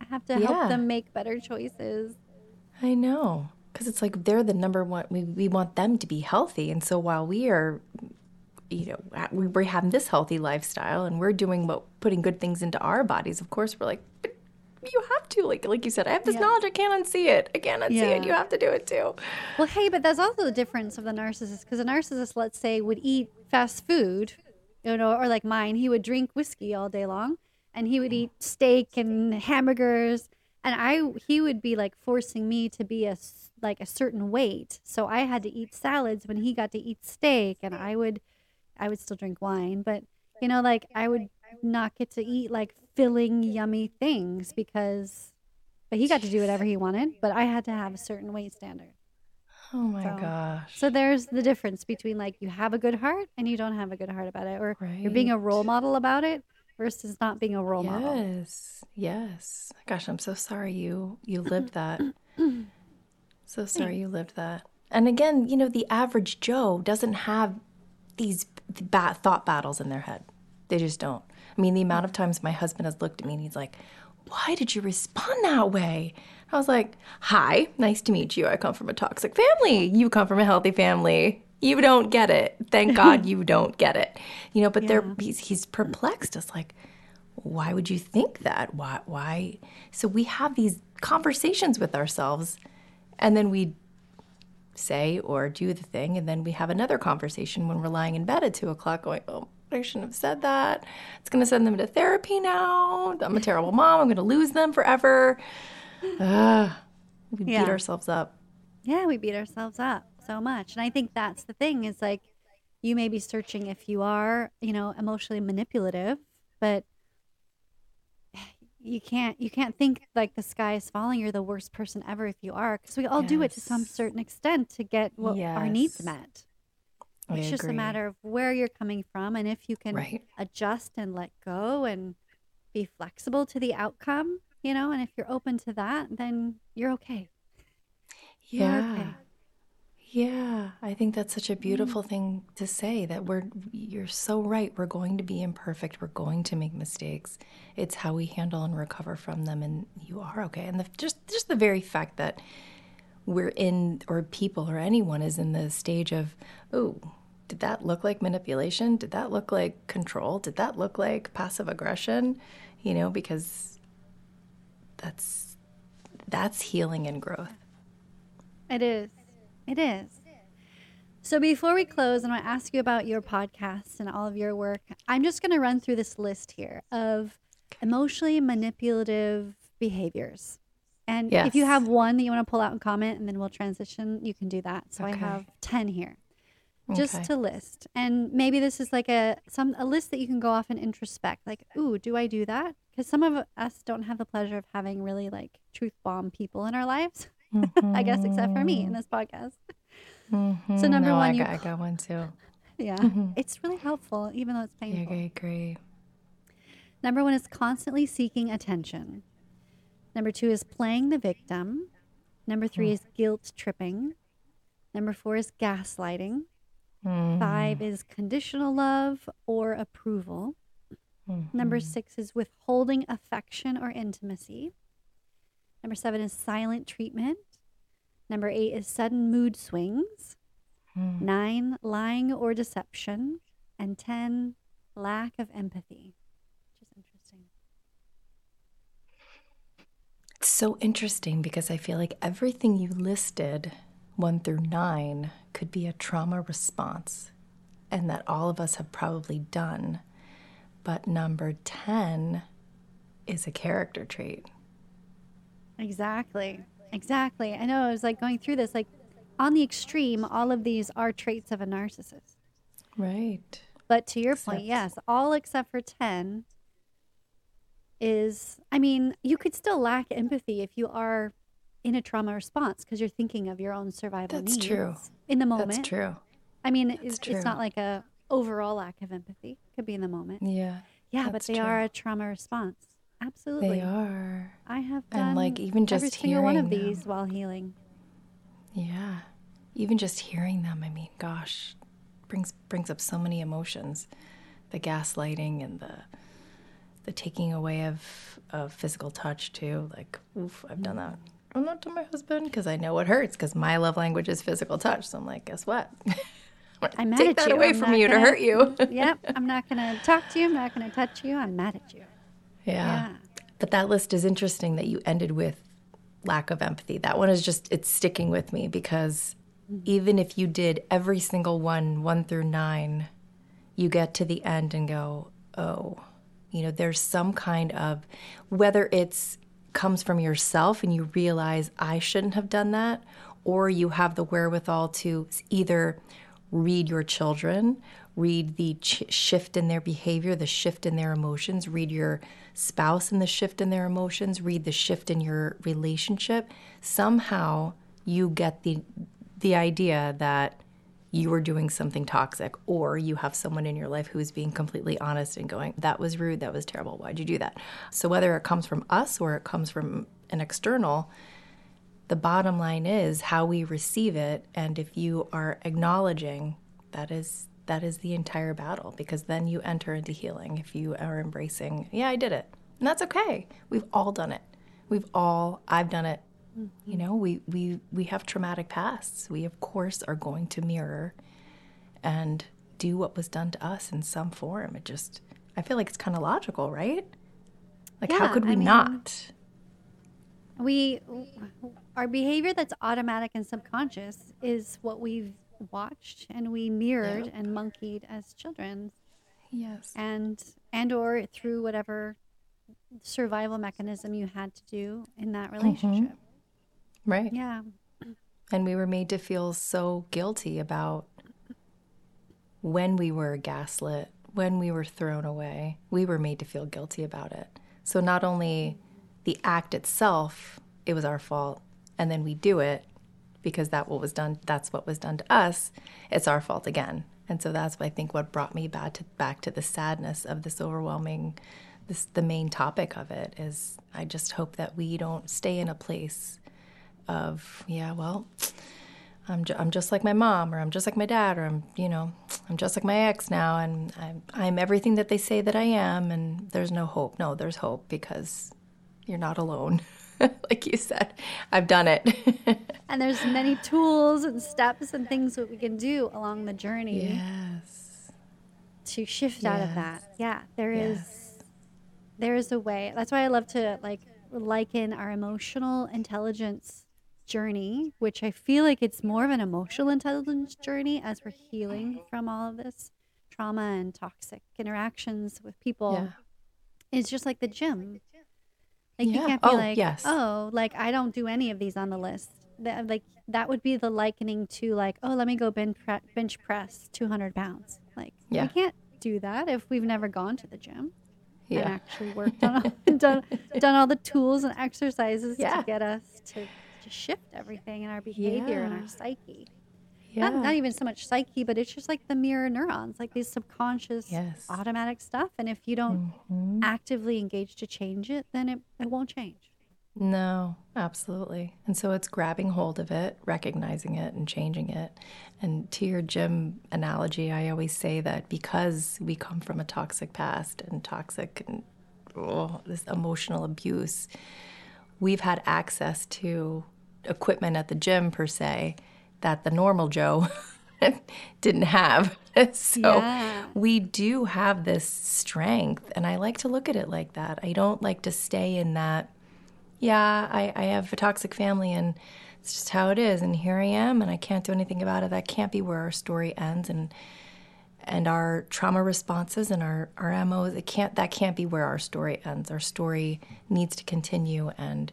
I have to Yeah. help them make better choices. I know. Because it's like they're the number one, we, we want them to be healthy. And so while we are, you know, we- we're having this healthy lifestyle and we're doing what, putting good things into our bodies, of course, we're like, but you have to. Like, like you said, I have this Yeah. knowledge, I can't unsee it. I can't unsee it. You have to do it too. Well, hey, but that's also the difference of the narcissist because a narcissist, let's say, would eat fast food, you know, or like mine, he would drink whiskey all day long, and he would eat steak and hamburgers, and I he would be like forcing me to be a like a certain weight, so I had to eat salads when he got to eat steak, and I would I would still drink wine, but you know, like I would not get to eat like filling, yummy things because, but he got to do whatever he wanted, but I had to have a certain weight standard. Oh my So- gosh. So there's the difference between like you have a good heart and you don't have a good heart about it, or you're being a role model about it versus not being a role model. Yes. Yes. Gosh, I'm so sorry you you lived [clears throat] that. so sorry you lived that. And again, you know, the average Joe doesn't have these bad thought battles in their head. They just don't. I mean, the amount of times my husband has looked at me and he's like, "Why did you respond that way?" I was like, "Hi, nice to meet you. I come from a toxic family. You come from a healthy family. You don't get it. Thank [laughs] God you don't get it." You know, but they're he's, he's perplexed. It's like, why would you think that? Why? Why? So we have these conversations with ourselves, and then we say or do the thing, and then we have another conversation when we're lying in bed at two o'clock, going, "Oh, I shouldn't have said that. It's going to send them to therapy now. I'm a terrible mom. I'm going to lose them forever." Ugh. we Yeah. beat ourselves up. Yeah, we beat ourselves up so much. And I think that's the thing is like you may be searching if you are, you know, emotionally manipulative, but you can't you can't think like the sky is falling you're the worst person ever if you are because we all do it to some certain extent to get what our needs met. I It's just a matter of where you're coming from and if you can Right. adjust and let go and be flexible to the outcome, you know, and if you're open to that, then you're okay. You're Yeah. okay. Yeah, I think that's such a mm-hmm. beautiful thing to say that we're you're so right. We're going to be imperfect. We're going to make mistakes. It's how we handle and recover from them and you are okay. And the, just just the very fact that we're in or people or anyone is in the stage of, "Oh, did that look like manipulation? Did that look like control? Did that look like passive aggression?" You know, because that's that's healing and growth. It is. It is. So before we close, and I'm going to ask you about your podcast and all of your work. I'm just going to run through this list here of emotionally manipulative behaviors. And if you have one that you want to pull out and comment, and then we'll transition, you can do that. So I have 10 here. Just Okay. to list. And maybe this is like a some a list that you can go off and introspect. Like, ooh, do I do that? Because some of us don't have the pleasure of having really like truth bomb people in our lives. [laughs] I guess except for me in mm-hmm. this podcast. Mm-hmm. So Mhm. number No, one, I you got, I got one too. Yeah, mm-hmm. it's really helpful, even though it's painful. Yeah. I agree. Number one is constantly seeking attention. Number two is playing the victim. Number three mm. is guilt tripping. Number four is gaslighting. Five mm. is conditional love or approval. Number six is withholding affection or intimacy. Number seven is silent treatment. Number eight is sudden mood swings. Hmm. Nine, lying or deception. And 10, lack of empathy, which is interesting. It's so interesting because I feel like everything you listed, one through nine, could be a trauma response, and that all of us have probably done. But number 10 is a character trait. Exactly. Exactly. I know. I was like going through this, like on the extreme, all of these are traits of a narcissist. Right. But to your point, yes, all except for 10 is, I mean, you could still lack empathy if you are in a trauma response because you're thinking of your own survival That's needs true. in the moment. That's true. I mean, it's, true. it's not like a overall lack of empathy. Could be in the moment. Yeah. Yeah, but they true. are a trauma response. Absolutely. They are. I have And, done like, even every just single one of them. these while healing. Yeah. Even just hearing them, I mean, gosh, brings brings up so many emotions, the gaslighting and the the taking away of of physical touch too. Like, oof, I've done that. I'm not to my husband because I know what hurts because my love language is physical touch. So I'm like, guess what? [laughs] I'm mad Take at that you. away I'm from you to gonna- hurt you. [laughs] yep. I'm not going to talk to you. I'm not going to touch you. I'm mad at you. Yeah. Yeah. But that list is interesting that you ended with lack of empathy. That one is just, it's sticking with me because mm-hmm. even if you did every single one, one through nine, you get to the end and go, oh, you know, there's some kind of, whether it's comes from yourself and you realize I shouldn't have done that, or you have the wherewithal to either read your children, read the ch- shift in their behavior, the shift in their emotions, read your spouse and the shift in their emotions, read the shift in your relationship. Somehow you get the the idea that you are doing something toxic or you have someone in your life who is being completely honest and going that was rude. That was terrible. Why'd you do that? So whether it comes from us or it comes from an external the bottom line is how we receive it. And if you are acknowledging that is that is the entire battle because then you enter into healing if you are embracing yeah i did it. And that's okay. We've all done it. We've all i've done it. You know we we we have traumatic pasts. We of course are going to mirror and do what was done to us in some form. It just i feel like it's kind of logical right? Like how could we I mean- not? we our behavior that's automatic and subconscious is what we've watched and we mirrored and monkeyed as children. Yes. And and or through whatever survival mechanism you had to do in that mm-hmm. relationship. Right. Yeah. And we were made to feel so guilty about when we were gaslit, when we were thrown away. We were made to feel guilty about it. So not only the act itself, it was our fault, and then we do it because that what was done that's what was done to us, it's our fault again. And so that's I think what brought me back to back to the sadness of this overwhelming this the main topic of it is I just hope that we don't stay in a place of yeah well I'm, ju- I'm just like my mom or i'm just like my dad or i'm you know i'm just like my ex now and I'm, I'm everything that they say that i am and there's no hope no there's hope because you're not alone [laughs] [laughs] like you said i've done it. [laughs] And there's many tools and steps and things that we can do along the journey yes. to shift out of that. Yeah there is there is a way. That's why i love to like liken our emotional intelligence journey which i feel like it's more of an emotional intelligence journey as we're healing from all of this trauma and toxic interactions with people yeah. it's just like the gym like you can't be Oh, like yes. oh like i don't do any of these on the list that, uh, like that would be the likening to like oh let me go bench, pre- bench press 200 pounds like Yeah. we can't do that if we've never gone to the gym and yeah actually worked on all, [laughs] [laughs] done done all the tools and exercises Yeah. to get us to, to shift everything in our behavior and our psyche yeah not, not even so much psyche but it's just like the mirror neurons like these subconscious Yes. automatic stuff and if you don't Mhm. actively engage to change it then it, it won't change No, absolutely. And so it's grabbing hold of it, recognizing it, and changing it. And to your gym analogy, I always say that because we come from a toxic past and toxic and oh, this emotional abuse, we've had access to equipment at the gym, per se, that the normal Joe [laughs] didn't have. [laughs] so Yeah. we do have this strength. And I like to look at it like that. I don't like to stay in that yeah, I, I have a toxic family and it's just how it is and here I am and I can't do anything about it. That can't be where our story ends and and our trauma responses and our, our MOs, it can't that can't be where our story ends. Our story needs to continue and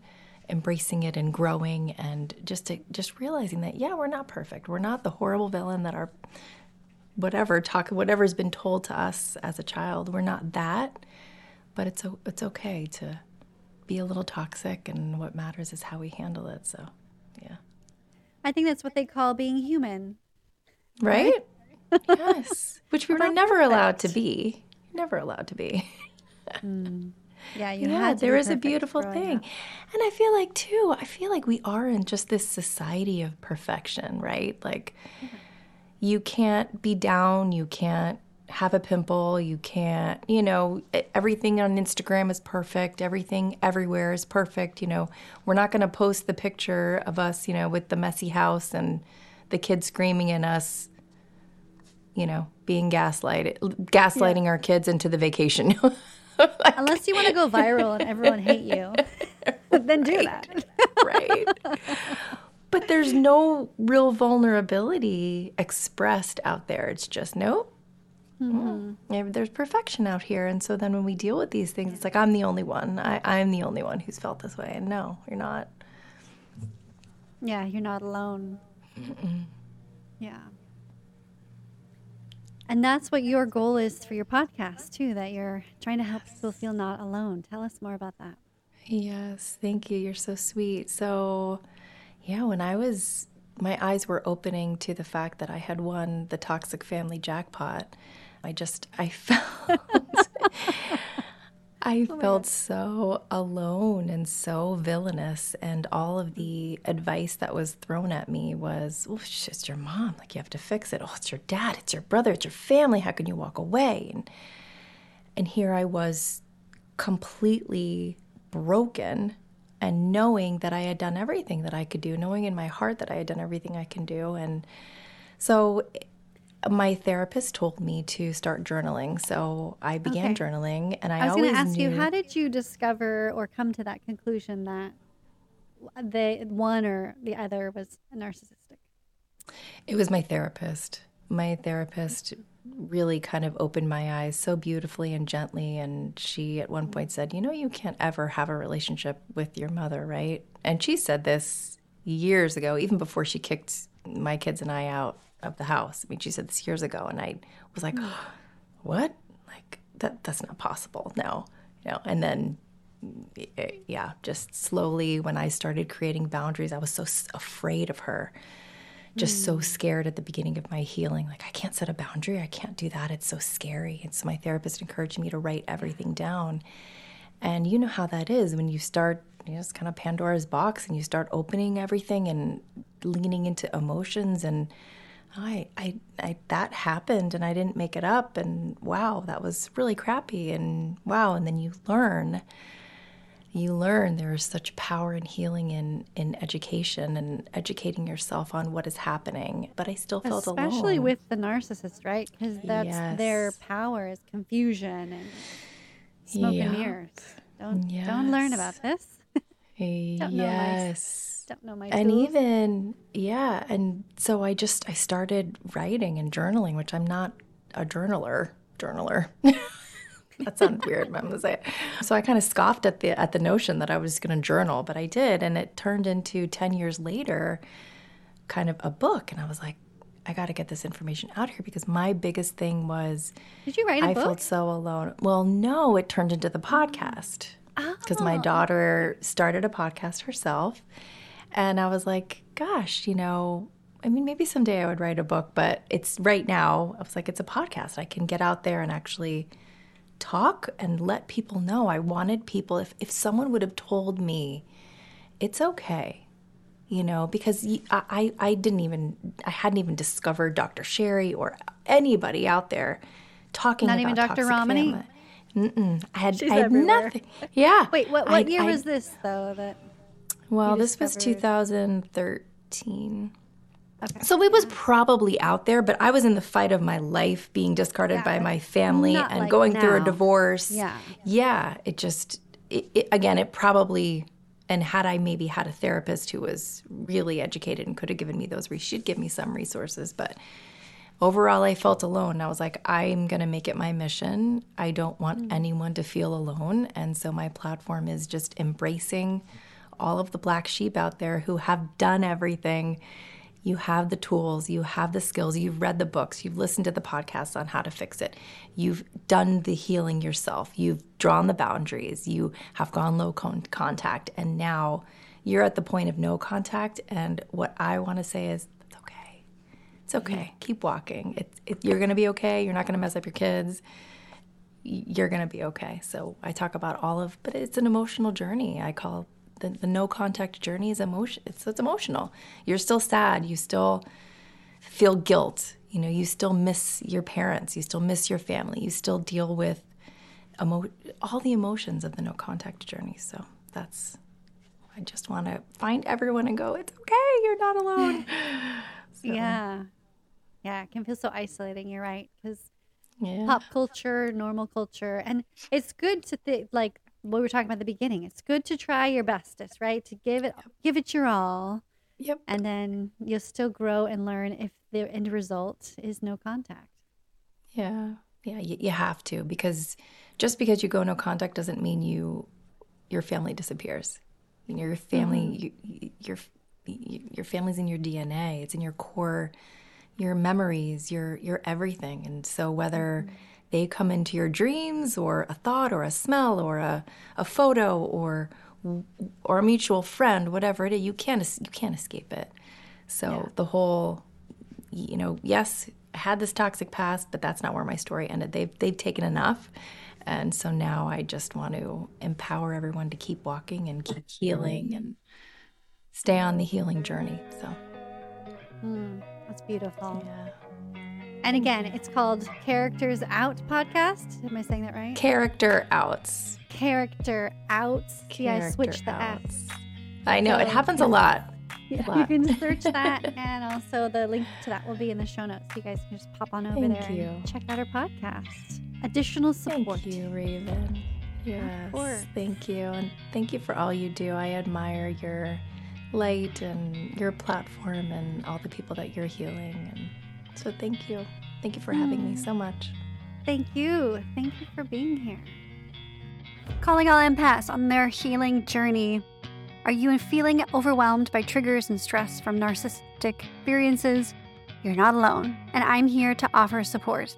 embracing it and growing and just to just realizing that yeah, we're not perfect. We're not the horrible villain that our whatever talk whatever's been told to us as a child. We're not that. But it's it's okay to be a little toxic and what matters is how we handle it. So yeah. I think that's what they call being human. Right? Yes. [laughs] Which we We're were never allowed to be. Never allowed to be hmm. Yeah you yeah had to there is a beautiful thing up. and i feel like too i feel like we are in just this society of perfection right like mm-hmm. you can't be down, you can't have a pimple, you can't, you know, everything on Instagram is perfect, everything everywhere is perfect, you know. We're not going to post the picture of us, you know, with the messy house and the kids screaming at us, you know, being gaslighted, gaslighting our kids into the vacation. [laughs] [laughs] Unless you want to go [laughs] viral and everyone hate you, [laughs] then do that. right. But there's no real vulnerability expressed out there. It's just nope. Mm-hmm. Mm. Yeah, There's perfection out here, and so then when we deal with these things, it's like I'm the only one. I, I'm the only one who's felt this way, and no, you're not. Yeah, you're not alone. Yeah. And that's what your goal is for your podcast, too, that you're trying to help people feel not alone. Tell us more about that. Yes, thank you. You're so sweet. So, yeah, when I was, my eyes were opening to the fact that I had won the toxic family jackpot. I just, I [laughs] felt, I oh felt so alone and so villainous. And all of the advice that was thrown at me was, oh, it's just your mom. Like, you have to fix it. Oh, it's your dad. It's your brother. It's your family. How can you walk away? And, and here I was completely broken and knowing that I had done everything that I could do, knowing in my heart that I had done everything I can do. And so my therapist told me to start journaling. So I began Okay. journaling and I, I was going to ask you, how did you discover or come to that conclusion that the one or the other was narcissistic? It was my therapist. My therapist really kind of opened my eyes so beautifully and gently. And she at one point said, You know, you can't ever have a relationship with your mother, right? And she said this years ago, even before she kicked my kids and I out of the house. I mean, she said this years ago. And I was like, [gasps] What? Like, that, that's not possible. No. You know, and then eh, yeah, just slowly when I started creating boundaries, I was so afraid of her just so scared at the beginning of my healing. Like, I can't set a boundary. I can't do that. It's so scary. And so my therapist encouraged me to write everything down. And you know how that is when you start, you know, it's kind of Pandora's box and you start opening everything and leaning into emotions. And I, I, I, that happened and I didn't make it up. And wow, that was really crappy. And wow. And then you learn you learn there is such power and healing in in education and educating yourself on what is happening. But I still felt Especially alone. with the narcissist, right? Because that's their power is confusion and smoke Yeah. and mirrors. Don't don't learn about this. [laughs] know don't know my and tools. even yeah and so i just i started writing and journaling which i'm not a journaler journaler [laughs] that sounds weird but i'm gonna say it so i kind of scoffed at the at the notion that i was going to journal but i did and it turned into 10 years later kind of a book and i was like i got to get this information out here because my biggest thing was Did you write a I book? I felt so alone. Well, no, it turned into the podcast because Oh. my daughter started a podcast herself. And I was like, gosh, you know, I mean, maybe someday I would write a book, but it's right now, I was like, it's a podcast. I can get out there and actually talk and let people know. I wanted people, if, if someone would have told me, it's okay you know because I I didn't even i hadn't even discovered dr sherry or anybody out there talking Not about even Dr. toxic Ramani? family. Mm-mm. i had, She's I had everywhere. nothing yeah Wait, what I- what year I- was this though? That well this was 2013 okay. so it was probably out there but i was in the fight of my life being discarded by my family and like going through a divorce. Yeah. yeah it just it, it, again it probably and had i maybe had a therapist who was really educated and could have given me those she'd give me some resources but overall i felt alone. I was like i'm going to make it my mission. I don't want anyone to feel alone. And so my platform is just embracing all of the black sheep out there who have done everything you have the tools, you have the skills, you've read the books, you've listened to the podcasts on how to fix it, you've done the healing yourself, you've drawn the boundaries, you have gone low con- contact, and now you're at the point of no contact. And what I want to say is, it's okay. It's okay. Keep walking. It's it, you're going to be okay. You're not going to mess up your kids. You're going to be okay. So I talk about all of, but it's an emotional journey. I call the, the no contact journey is emotion. It's, it's emotional. You're still sad. You still feel guilt. You know, you still miss your parents, you still miss your family, you still deal with emo- all the emotions of the no contact journey. So that's, I just want to find everyone and go, it's okay, you're not alone. [laughs] [laughs] So, Yeah. Yeah, it can feel so isolating. You're right. Because yeah. pop culture, normal culture, and it's good to think like what we were talking about at the beginning. It's good to try your bestest, right? To give it, give it your all, Yep. and then you'll still grow and learn if the end result is no contact. Yeah, yeah, you, you have to because just because you go no contact doesn't mean you your family disappears. Your family, mm-hmm. you, you, your your family's in your DNA. It's in your core, your memories, your your everything. And so whether mm-hmm. They come into your dreams or a thought or a smell or a, a photo or or a mutual friend, whatever it is, you can't you can't escape it. So the whole you know, yes, I had this toxic past, but that's not where my story ended. They've they've taken enough. And so now I just want to empower everyone to keep walking and keep healing and stay on the healing journey. So Mm, that's beautiful. yeah. And again, it's called Characters Out Podcast. Am I saying that right? Character outs. Character Out. See, I switched the Character outs. I know, it So, happens yeah. [laughs] a lot. You lot. can search that, [laughs] and also the link to that will be in the show notes. You guys can just pop on over Thank there you. and check out our podcast. Additional support. Thank you, Raven. Yes. Thank you. And thank you for all you do. I admire your light and your platform and all the people that you're healing. And so thank you. Thank you for having me Mm. so much. Thank you. Thank you for being here. Calling all empaths on their healing journey. Are you feeling overwhelmed by triggers and stress from narcissistic experiences? You're not alone, and I'm here to offer support.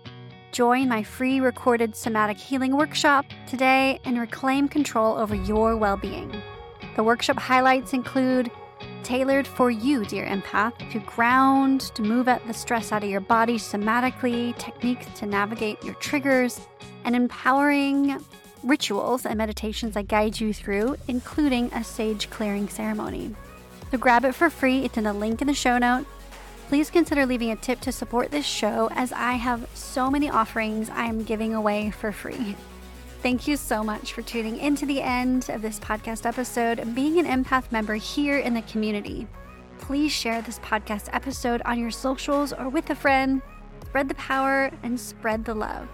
Join my free recorded somatic healing workshop today and reclaim control over your well being. The workshop highlights include tailored for you, dear empath, to ground, to move out the stress out of your body somatically, techniques to navigate your triggers, and empowering rituals and meditations I guide you through, including a sage clearing ceremony. So grab it for free, it's in the link in the show note. Please consider leaving a tip to support this show as I have so many offerings I am giving away for free. [laughs] Thank you so much for tuning into the end of this podcast episode and being an empath member here in the community. Please share this podcast episode on your socials or with a friend. Spread the power and spread the love.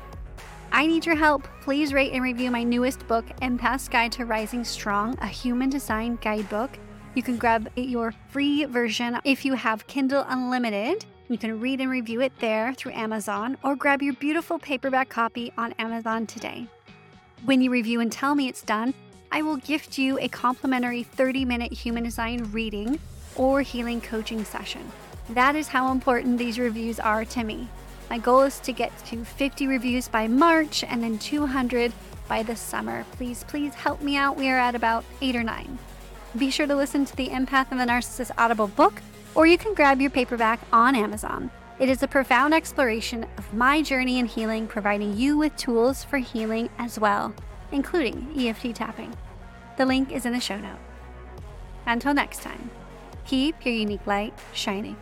I need your help. Please rate and review my newest book, Empath's Guide to Rising Strong, a human design guidebook. You can grab your free version if you have Kindle Unlimited. You can read and review it there through Amazon or grab your beautiful paperback copy on Amazon today. When you review and tell me it's done, I will gift you a complimentary 30 minute human design reading or healing coaching session. That is how important these reviews are to me. My goal is to get to 50 reviews by March and then 200 by the summer. Please, please help me out. We are at about eight or nine. Be sure to listen to the Empath and the Narcissist Audible book, or you can grab your paperback on Amazon. It is a profound exploration of my journey in healing, providing you with tools for healing as well, including EFT tapping. The link is in the show note. Until next time, keep your unique light shining.